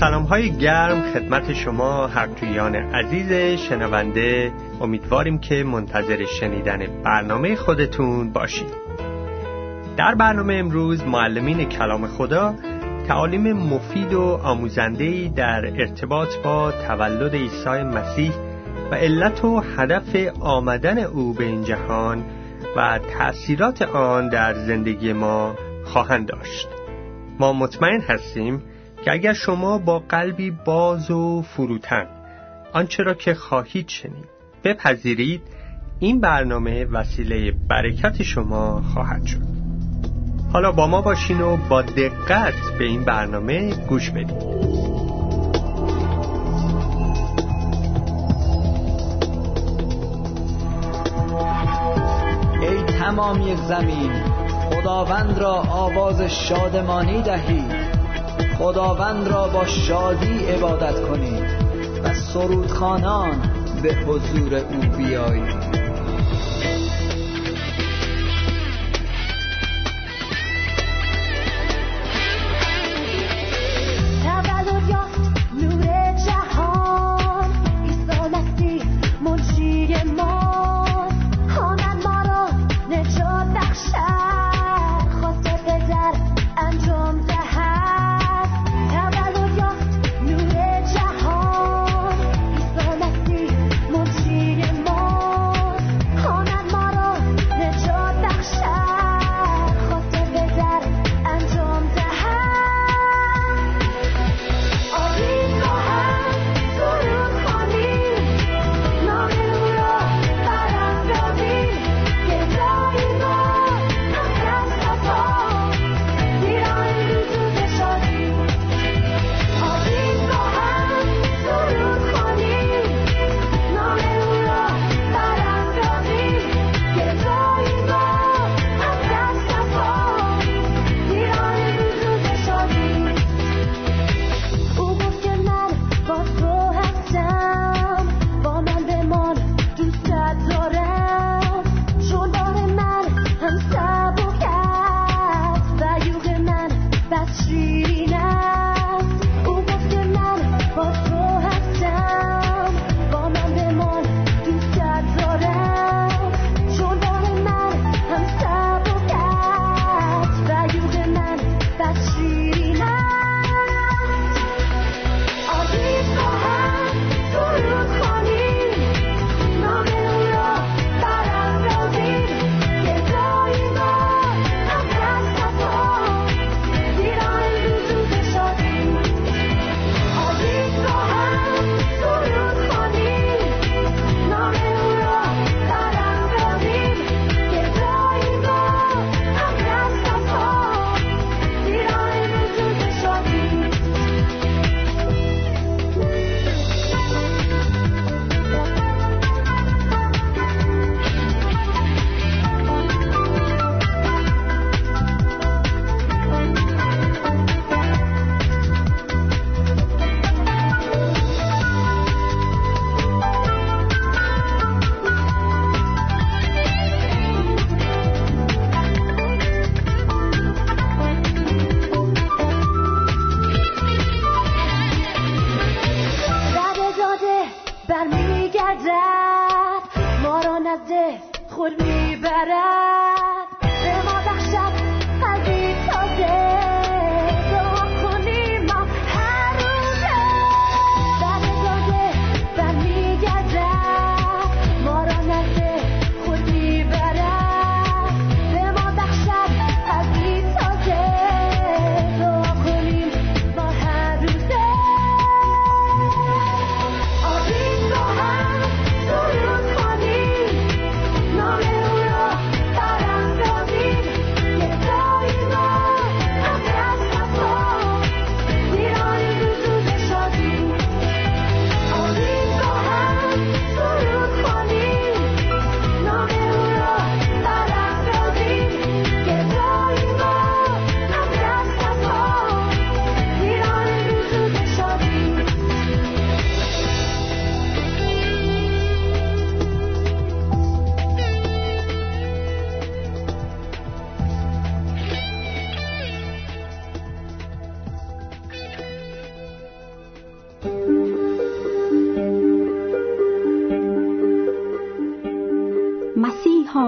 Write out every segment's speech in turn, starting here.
سلام های گرم خدمت شما حقجویان عزیز شنونده امیدواریم که منتظر شنیدن برنامه خودتون باشید. در برنامه امروز معلمین کلام خدا تعالیم مفید و آموزندهی در ارتباط با تولد عیسی مسیح و علت و هدف آمدن او به این جهان و تأثیرات آن در زندگی ما خواهند داشت. ما مطمئن هستیم که اگر شما با قلبی باز و فروتن آنچه را که خواهید شنید بپذیرید این برنامه وسیله برکت شما خواهد شد. حالا با ما باشین و با دقت به این برنامه گوش بدید ای تمامی زمین خداوند را آواز شادمانی دهید. خداوند را با شادی عبادت کنید و سرودخانان به حضور او بیایید.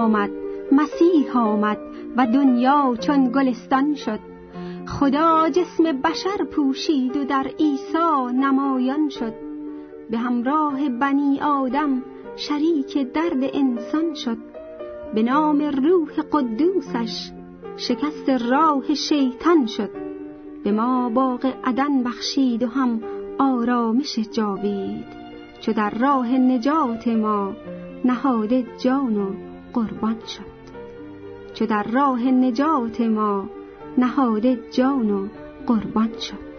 آمد مسیح آمد و دنیا چون گلستان شد. خدا جسم بشر پوشید و در عیسی نمایان شد. به همراه بنی آدم شریک درد انسان شد. به نام روح قدوسش شکست راه شیطان شد. به ما باغ عدن بخشید و هم آرامش جاوید. چو در راه نجات ما نهاده جان و قربان شد. چو در راه نجات ما نهاده جان و قربان شد.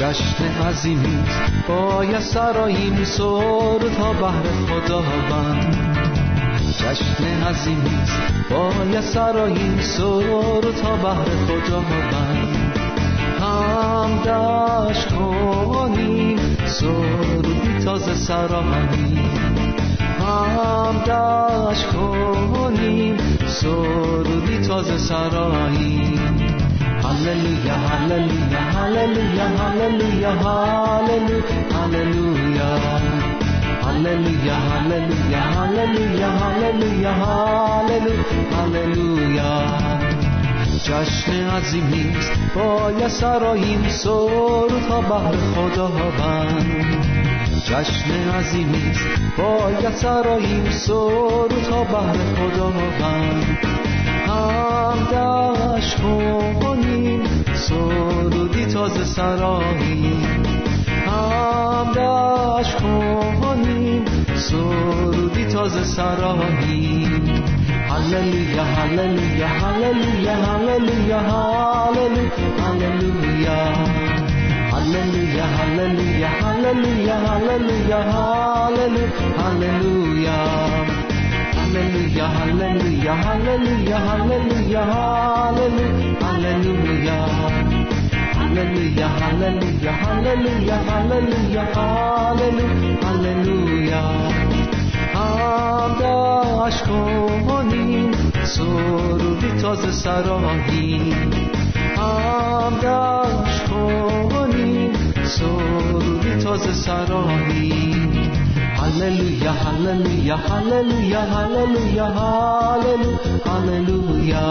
جشن عظیمی با سراییم سر تا بهر خداوند. چشم عزیز یه سرایی سر تا بحر خدا بند هم دشت کنی سرودی تازه سرایی هم دشت کنیم سرودی تازه سرایی. هللویا هللویا هللویا هللویا هللویا هللویا. Hallelujah, hallelujah, hallelujah, hallelujah, hallelujah, hallelujah. جشن عظیم نیست باید سراییم سرود ها بر خداوند جشن عظیم نیست باید سراییم سرود ها بر خداوند همدش کنیم سرودی تازه سراییم هم دشت کنیم سرودی تازه سرایی هللویا هللویا هللویا هللویا هللویا هللویا هللویا هللویا هللویا هللویا hallelujah, hallelujah, hallelujah, hallelujah, هللويا هللويا هللويا هللويا هللويا هللويا آمد اشكوني سور بي تاز سرايی آمد اشكوني سور بي تاز سرايی هللويا هللويا هللويا هللويا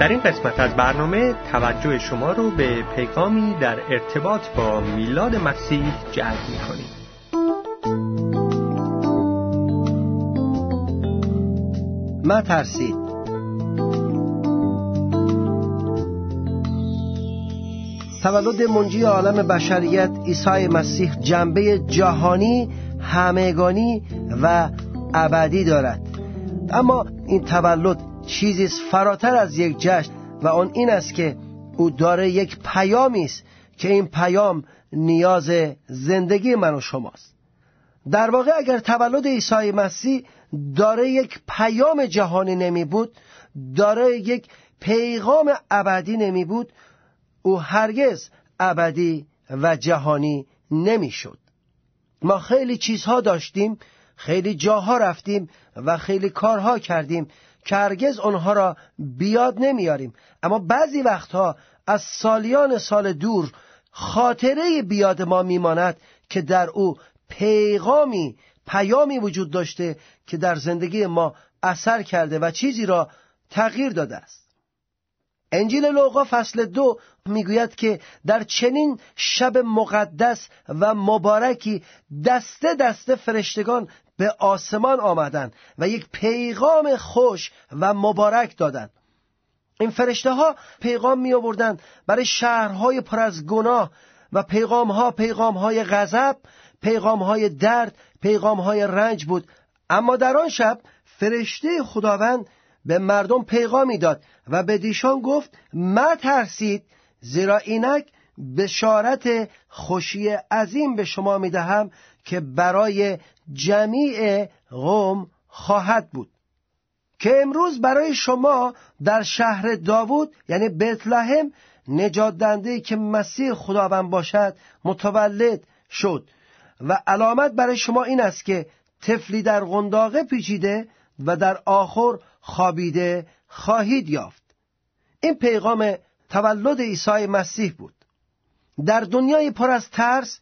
در این قسمت از برنامه توجه شما رو به پیغامی در ارتباط با میلاد مسیح جلب می کنیم. ترسید تولد منجی عالم بشریت عیسی مسیح جنبه جهانی همگانی و ابدی دارد اما این تولد چیزی فراتر از یک جشن و آن این است که او داره یک پیامی است که این پیام نیاز زندگی من و شماست در واقع اگر تولد عیسی مسیح داره یک پیام جهانی نمی بود داره یک پیغام ابدی نمی بود او هرگز ابدی و جهانی نمی‌شد. ما خیلی چیزها داشتیم خیلی جاها رفتیم و خیلی کارها کردیم که هرگز آنها را بیاد نمیاریم. اما بعضی وقتها از سالیان سال دور خاطره بیاد ما میماند که در او پیغامی پیامی وجود داشته که در زندگی ما اثر کرده و چیزی را تغییر داده است. انجیل لوقا فصل دو می‌گوید که در چنین شب مقدس و مبارکی دسته دسته فرشتگان به آسمان آمدند و یک پیغام خوش و مبارک دادند این فرشته ها پیغام می آوردند برای شهرهای پر از گناه و پیغام ها پیغام های غضب پیغام های درد پیغام های رنج بود. اما در آن شب فرشته خداوند به مردم پیغامی داد و به دیشان گفت ما ترسید زیرا اینک بشارت خوشی عظیم به شما می‌دهم که برای جمیع قوم خواهد بود. که امروز برای شما در شهر داوود یعنی بتلهم نجات که مسیح خداوند باشد متولد شد. و علامت برای شما این است که طفلی در قنداقه پیچیده و در آخر خوابیده خواهید یافت. این پیغام تولد عیسی مسیح بود. در دنیای پر از ترس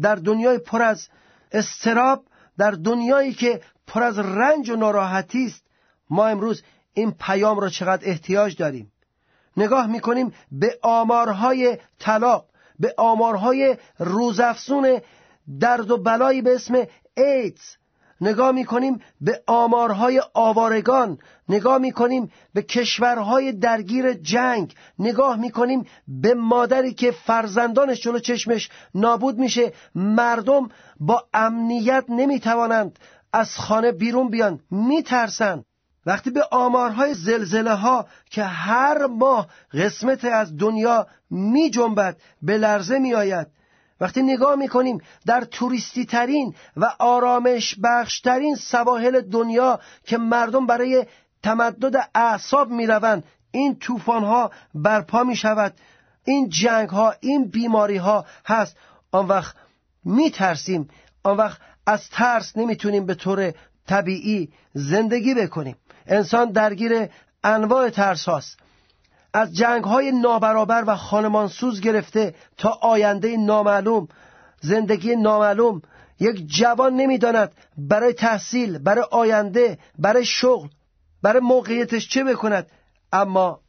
در دنیای پر از استراب در دنیایی که پر از رنج و ناراحتی است ما امروز این پیام را چقدر احتیاج داریم. نگاه می‌کنیم به آمارهای طلاق به آمارهای روزافزون درد و بلایی به اسم ایدز. نگاه می‌کنیم به آمارهای آوارگان نگاه می‌کنیم به کشورهای درگیر جنگ نگاه می‌کنیم به مادری که فرزندانش جلو چشمش نابود میشه. مردم با امنیت نمی‌توانند از خانه بیرون بیان میترسند. وقتی به آمارهای زلزله ها که هر ماه قسمت از دنیا می جنبد به لرزه می آید وقتی نگاه می کنیم در توریستی ترین و آرامش بخشترین سواحل دنیا که مردم برای تمدد اعصاب می روند این طوفان ها برپا می شود این جنگ ها این بیماری ها هست. آن وقت می ترسیم آن وقت از ترس نمی‌تونیم به طور طبیعی زندگی بکنیم. انسان درگیر انواع ترس هاست. از جنگ های نابرابر و خانمانسوز گرفته تا آینده نامعلوم زندگی نامعلوم. یک جوان نمی‌داند برای تحصیل برای آینده برای شغل برای موقعیتش چه بکند. اما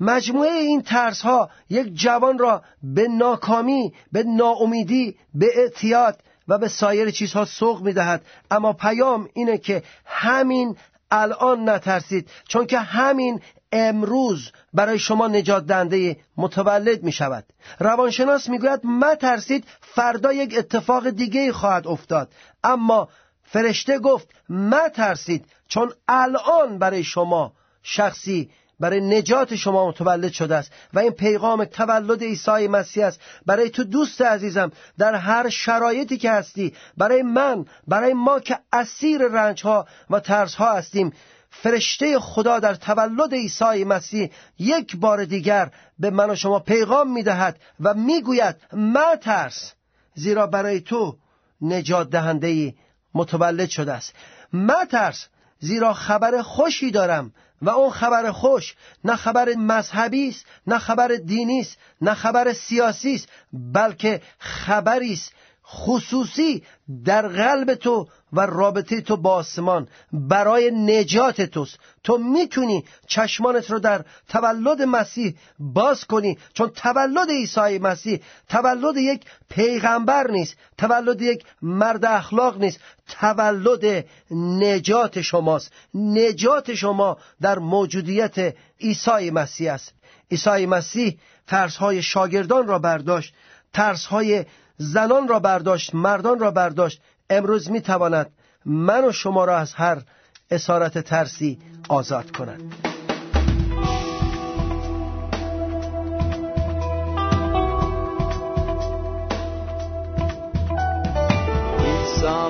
مجموعه این ترس ها یک جوان را به ناکامی به ناامیدی به اعتیاد و به سایر چیزها سوق می‌دهد. اما پیام اینه که همین الان نترسید چون که همین امروز برای شما نجات دهنده متولد می شود روانشناس می‌گوید ما ترسید فردا یک اتفاق دیگه خواهد افتاد. اما فرشته گفت ما ترسید چون الان برای شما شخصی برای نجات شما متولد شده است و این پیغام تولد عیسی مسیح است. برای تو دوست عزیزم در هر شرایطی که هستی برای من برای ما که اسیر رنج ها و ترس ها هستیم فرشته خدا در تولد عیسی مسیح یک بار دیگر به من و شما پیغام می‌دهد و می‌گوید ما ترس زیرا برای تو نجات دهنده متولد شده است. ما ترس زیرا خبر خوشی دارم و اون خبر خوش نه خبر مذهبی است نه خبر دینی است نه خبر سیاسی است بلکه خبری است خصوصی در قلب تو و رابطه تو با آسمان برای نجات توست. تو می‌تونی چشمانت رو در تولد مسیح باز کنی چون تولد عیسی مسیح تولد یک پیغمبر نیست تولد یک مرد اخلاق نیست تولد نجات شماست. نجات شما در موجودیت عیسی مسیح است. عیسی مسیح ترسهای شاگردان را برداشت ترسهای زنان را برداشت مردان را برداشت. امروز می‌تواند من و شما را از هر اسارت ترسی آزاد کند.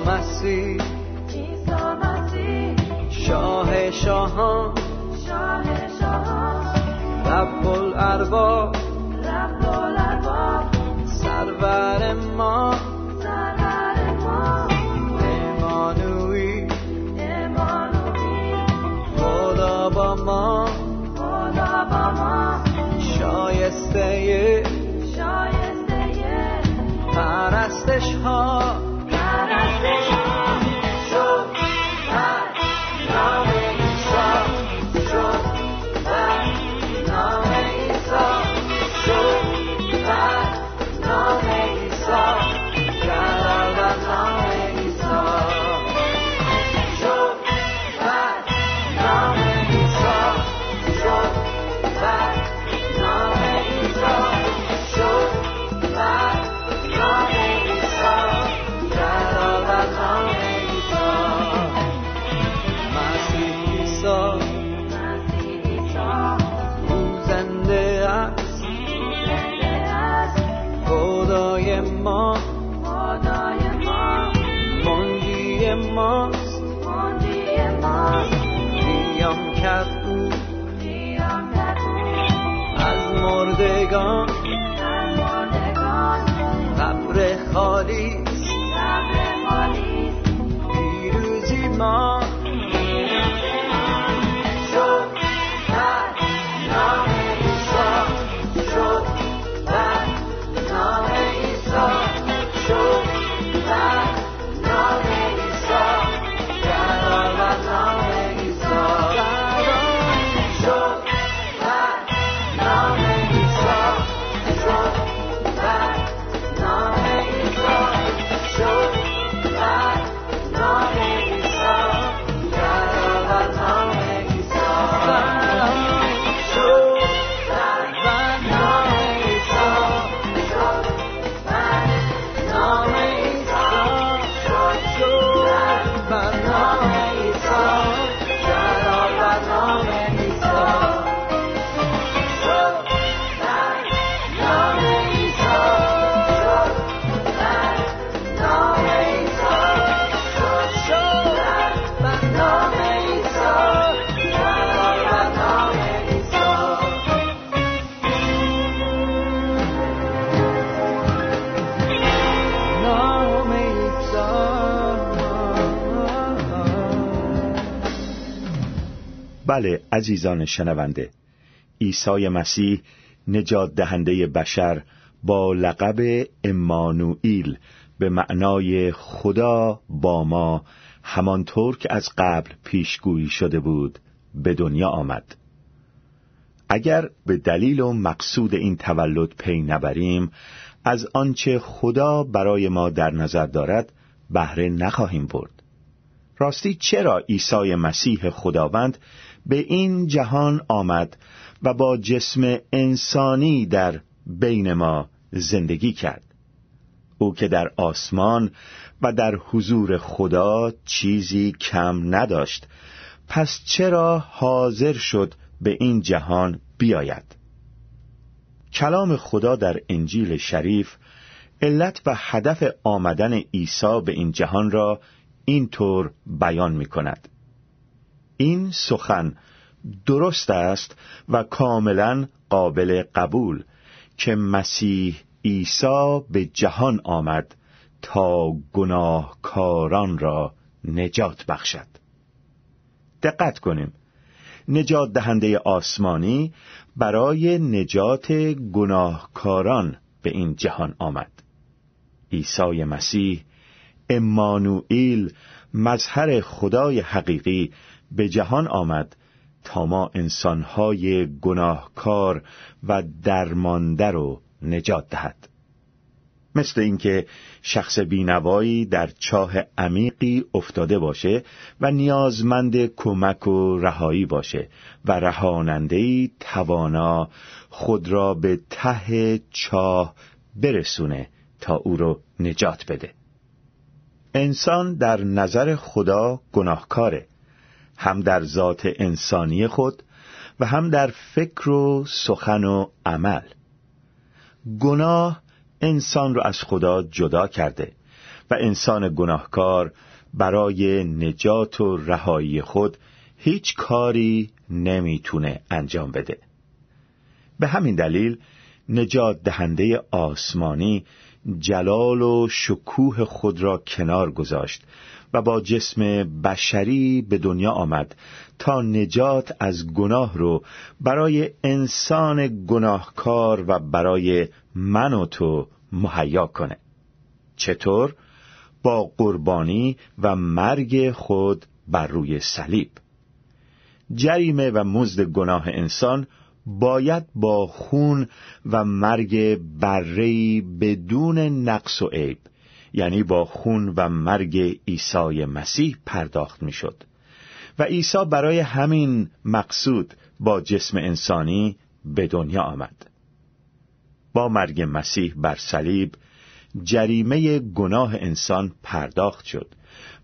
مسیح شاه شاهان شاه شاهان رب الارباب رب الارباب سرور ما بله عزیزان شنونده. عیسی مسیح نجات دهنده بشر با لقب امانوئیل به معنای خدا با ما همانطور که از قبل پیشگویی شده بود به دنیا آمد. اگر به دلیل و مقصود این تولد پی نبریم از آنچه خدا برای ما در نظر دارد بهره نخواهیم برد. راستی چرا عیسی مسیح خداوند به این جهان آمد و با جسم انسانی در بین ما زندگی کرد. او که در آسمان و در حضور خدا چیزی کم نداشت پس چرا حاضر شد به این جهان بیاید؟ کلام خدا در انجیل شریف علت و هدف آمدن عیسی به این جهان را اینطور بیان می کند این سخن درست است و کاملا قابل قبول که مسیح عیسی به جهان آمد تا گناهکاران را نجات بخشد. دقت کنیم. نجات دهنده آسمانی برای نجات گناهکاران به این جهان آمد. عیسی مسیح امانوئیل مظهر خدای حقیقی به جهان آمد تا ما انسانهای گناهکار و درمانده رو نجات دهد. مثل اینکه شخص بینوایی در چاه عمیقی افتاده باشه و نیازمند کمک و رهایی باشه و رهانندهی توانا خود را به ته چاه برسونه تا او رو نجات بده. انسان در نظر خدا گناهکاره. هم در ذات انسانی خود و هم در فکر و سخن و عمل. گناه انسان را از خدا جدا کرده و انسان گناهکار برای نجات و رهایی خود هیچ کاری نمی‌تونه انجام بده. به همین دلیل نجات دهنده آسمانی جلال و شکوه خود را کنار گذاشت و با جسم بشری به دنیا آمد تا نجات از گناه رو برای انسان گناهکار و برای من و تو مهیا کنه چطور؟ با قربانی و مرگ خود بر روی صلیب جریمه و مزد گناه انسان باید با خون و مرگ برهی بدون نقص و عیب یعنی با خون و مرگ عیسی مسیح پرداخت می‌شد. و عیسی برای همین مقصود با جسم انسانی به دنیا آمد. با مرگ مسیح بر صلیب جریمه گناه انسان پرداخت شد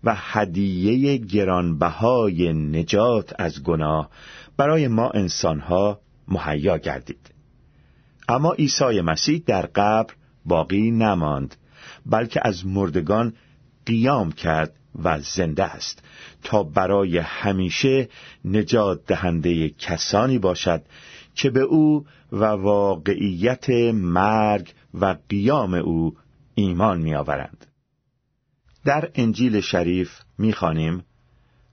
و هدیه گرانبهای نجات از گناه برای ما انسانها مهیا گردید اما عیسی مسیح در قبر باقی نماند بلکه از مردگان قیام کرد و زنده است تا برای همیشه نجات دهنده کسانی باشد که به او و واقعیت مرگ و قیام او ایمان میآورند. در انجیل شریف می‌خوانیم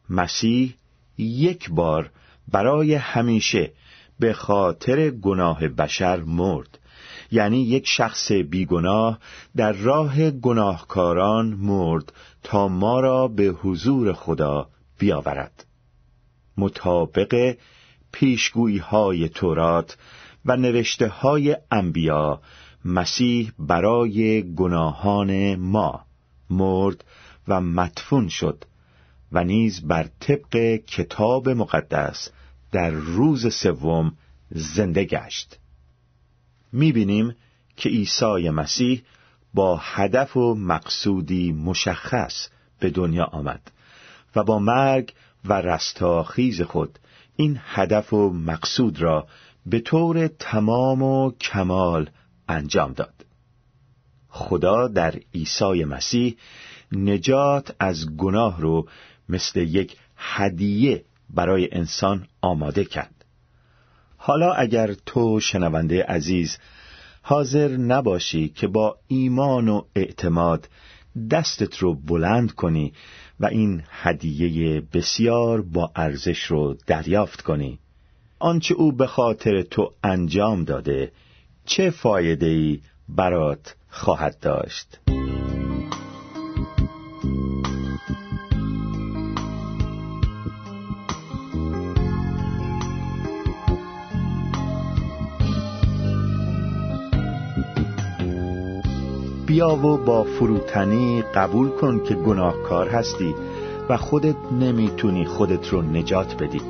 مسیح یک بار برای همیشه به خاطر گناه بشر مرد. یعنی یک شخص بیگناه در راه گناهکاران مرد تا ما را به حضور خدا بیاورد. مطابق پیشگویی های تورات و نوشته های انبیا مسیح برای گناهان ما مرد و مدفون شد و نیز بر طبق کتاب مقدس در روز سوم زنده گشت. می‌بینیم که عیسی مسیح با هدف و مقصودی مشخص به دنیا آمد و با مرگ و رستاخیز خود این هدف و مقصود را به طور تمام و کمال انجام داد. خدا در عیسی مسیح نجات از گناه رو مثل یک هدیه برای انسان آماده کرد. حالا اگر تو شنونده عزیز حاضر نباشی که با ایمان و اعتماد دستت رو بلند کنی و این هدیه بسیار با ارزش رو دریافت کنی آنچه او به خاطر تو انجام داده چه فایده ای برات خواهد داشت؟ بیا و با فروتنی قبول کن که گناهکار هستی و خودت نمی‌تونی خودت رو نجات بدی.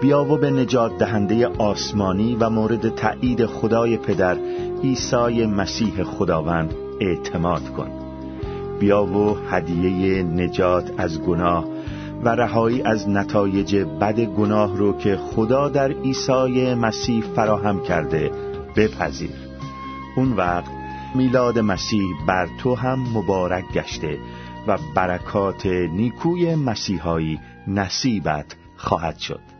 بیا و به نجات دهنده آسمانی و مورد تایید خدای پدر عیسی مسیح خداوند اعتماد کن. بیا و هدیه نجات از گناه و رهایی از نتایج بد گناه رو که خدا در عیسی مسیح فراهم کرده بپذیر. اون وقت میلاد مسیح بر تو هم مبارک گشته و برکات نیکوی مسیحایی نصیبت خواهد شد.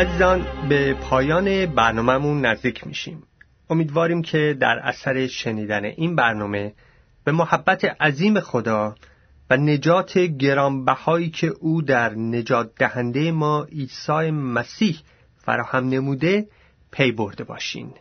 عزیزان به پایان برنامهمون نزدیک میشیم. امیدواریم که در اثر شنیدن این برنامه به محبت عظیم خدا و نجات گرانبهایی که او در نجات دهنده ما عیسی مسیح فراهم نموده پی برده باشین.